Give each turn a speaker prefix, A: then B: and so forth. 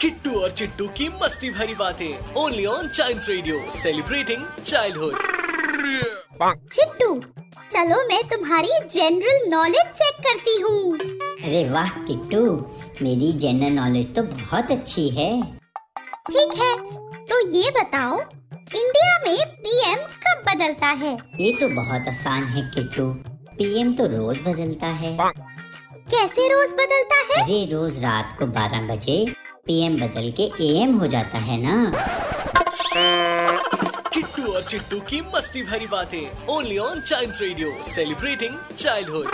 A: किट्टू और चिट्टू की मस्ती भरी बातें only on child radio celebrating childhood
B: Chittu चलो मैं तुम्हारी जनरल नॉलेज चेक करती हूँ।
C: अरे वाह किट्टू मेरी जनरल नॉलेज तो बहुत अच्छी है।
B: ठीक है तो ये बताओ इंडिया में पीएम कब बदलता है?
C: ये तो बहुत आसान है किट्टू। पीएम तो रोज बदलता है।
B: कैसे रोज बदलता है?
C: अरे रोज रात को 12 बजे पीएम बदल के एएम हो जाता है ना।
A: किट्टू और चिट्टू की मस्ती भरी बातें only on child radio celebrating childhood